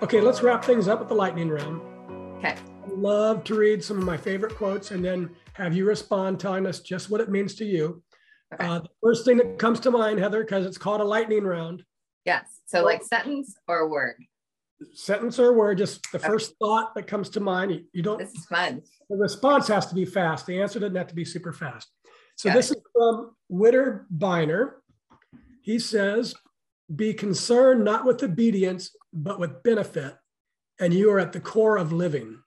Okay, let's wrap things up with the lightning round. Okay. I love to read some of my favorite quotes and then have you respond telling us just what it means to you. Okay. Uh, the first thing that comes to mind, Heather, because it's called a lightning round, yes. So like sentence or word. sentence or word, just the first thought that comes to mind. You, don't, This is fun. the response has to be fast. The answer doesn't have to be super fast. So Got this is from Witter Bynner. He says, be concerned not with obedience, but with benefit. And you are at the core of living.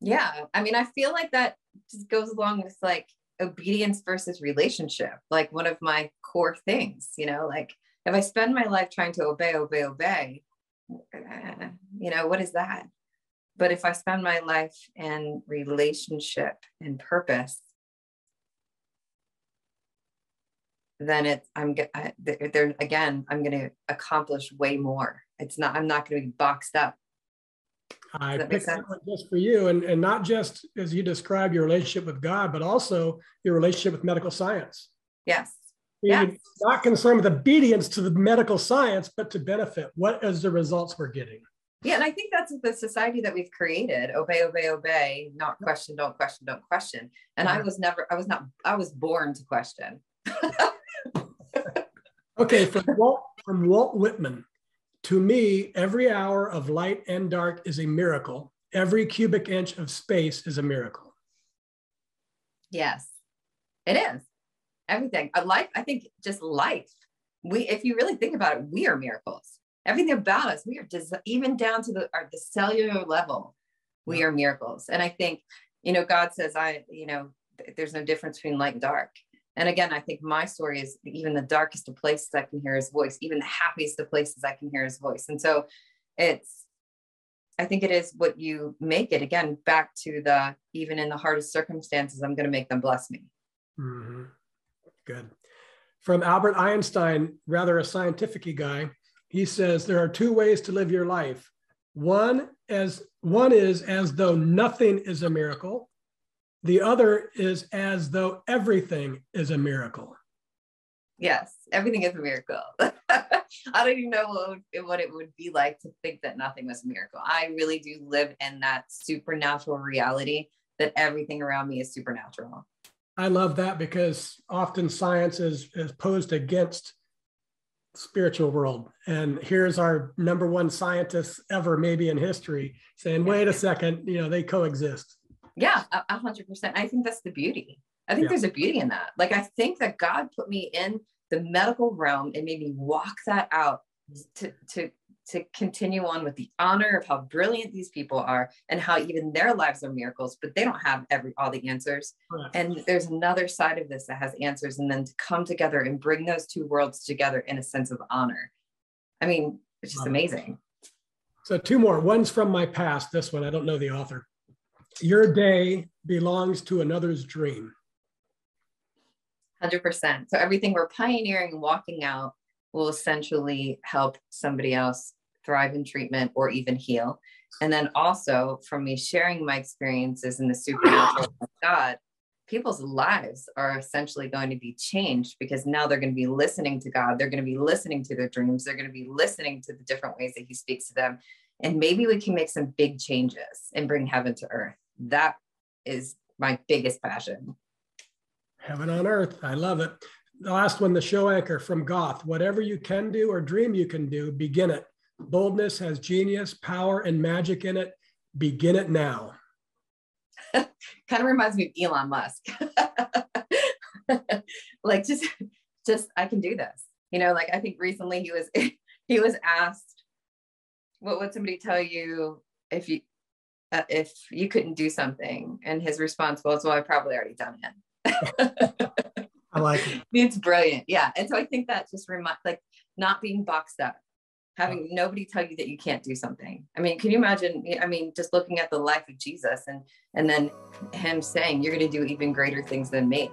Yeah. I mean, I feel like that just goes along with like obedience versus relationship, like one of my core things, you know, like if I spend my life trying to obey, obey, obey, eh, you know, what is that? But if I spend my life in relationship and purpose, then it's I'm I- there again I'm going to accomplish way more. It's not I'm not going to be boxed up. I Does that make picked that one just for you, and, and not just as you describe your relationship with God, but also your relationship with medical science. Yes. You're Yes. not concerned with obedience to the medical science, but to benefit. What is the results we're getting? Yeah, and I think that's the society that we've created. Obey, obey, obey, not question, don't question, don't question. And I mm-hmm. was never, I was not, I was born to question. Okay, from Walt, from Walt Whitman. To me, every hour of light and dark is a miracle. Every cubic inch of space is a miracle. Yes, it is. Everything. A life, I think just life. We, if you really think about it, we are miracles. Everything about us, we are just even down to the, our, the cellular level, we are miracles. And I think, you know, God says, I, you know, th- there's no difference between light and dark. And again, I think my story is even the darkest of places I can hear his voice, even the happiest of places I can hear his voice. And so it's, I think it is what you make it again, back to the, even in the hardest circumstances, I'm going to make them bless me. Mhm. Good. From Albert Einstein, rather a scientific guy, he says there are two ways to live your life. One as one is as though nothing is a miracle. The other is as though everything is a miracle. Yes, everything is a miracle. I don't even know what, would- what it would be like to think that nothing was a miracle. I really do live in that supernatural reality that everything around me is supernatural. I love that because often science is, is posed against spiritual world. And here's our number one scientist ever, maybe in history, saying, wait a second, you know, they coexist. Yeah, a hundred percent. I think that's the beauty. I think Yeah. there's a beauty in that. Like I think that God put me in the medical realm and made me walk that out to to to continue on with the honor of how brilliant these people are and how even their lives are miracles, but they don't have every all the answers. Correct. And there's another side of this that has answers, and then to come together and bring those two worlds together in a sense of honor. I mean, it's just amazing. So two more. One's from my past. This one, I don't know the author. Your day belongs to another's dream. 100%. So everything we're pioneering and walking out will essentially help somebody else thrive in treatment or even heal. And then also from me sharing my experiences in the supernatural of God, people's lives are essentially going to be changed because now they're going to be listening to God. They're going to be listening to their dreams. They're going to be listening to the different ways that He speaks to them. And maybe we can make some big changes and bring heaven to earth. That is my biggest passion. Heaven on earth. I love it. The last one, the show anchor from Goethe. Whatever you can do or dream you can do, begin it. Boldness has genius, power, and magic in it. Begin it now. kind of reminds me of Elon Musk. like just just I can do this. You know, like I think recently he was he was asked what would somebody tell you if you uh, if you couldn't do something and his response was well I've probably already done it. I like it. it's brilliant. Yeah. And so I think that just remind like not being boxed up, having nobody tell you that you can't do something. I mean, can you imagine? I mean, just looking at the life of Jesus and and then him saying, You're gonna do even greater things than me.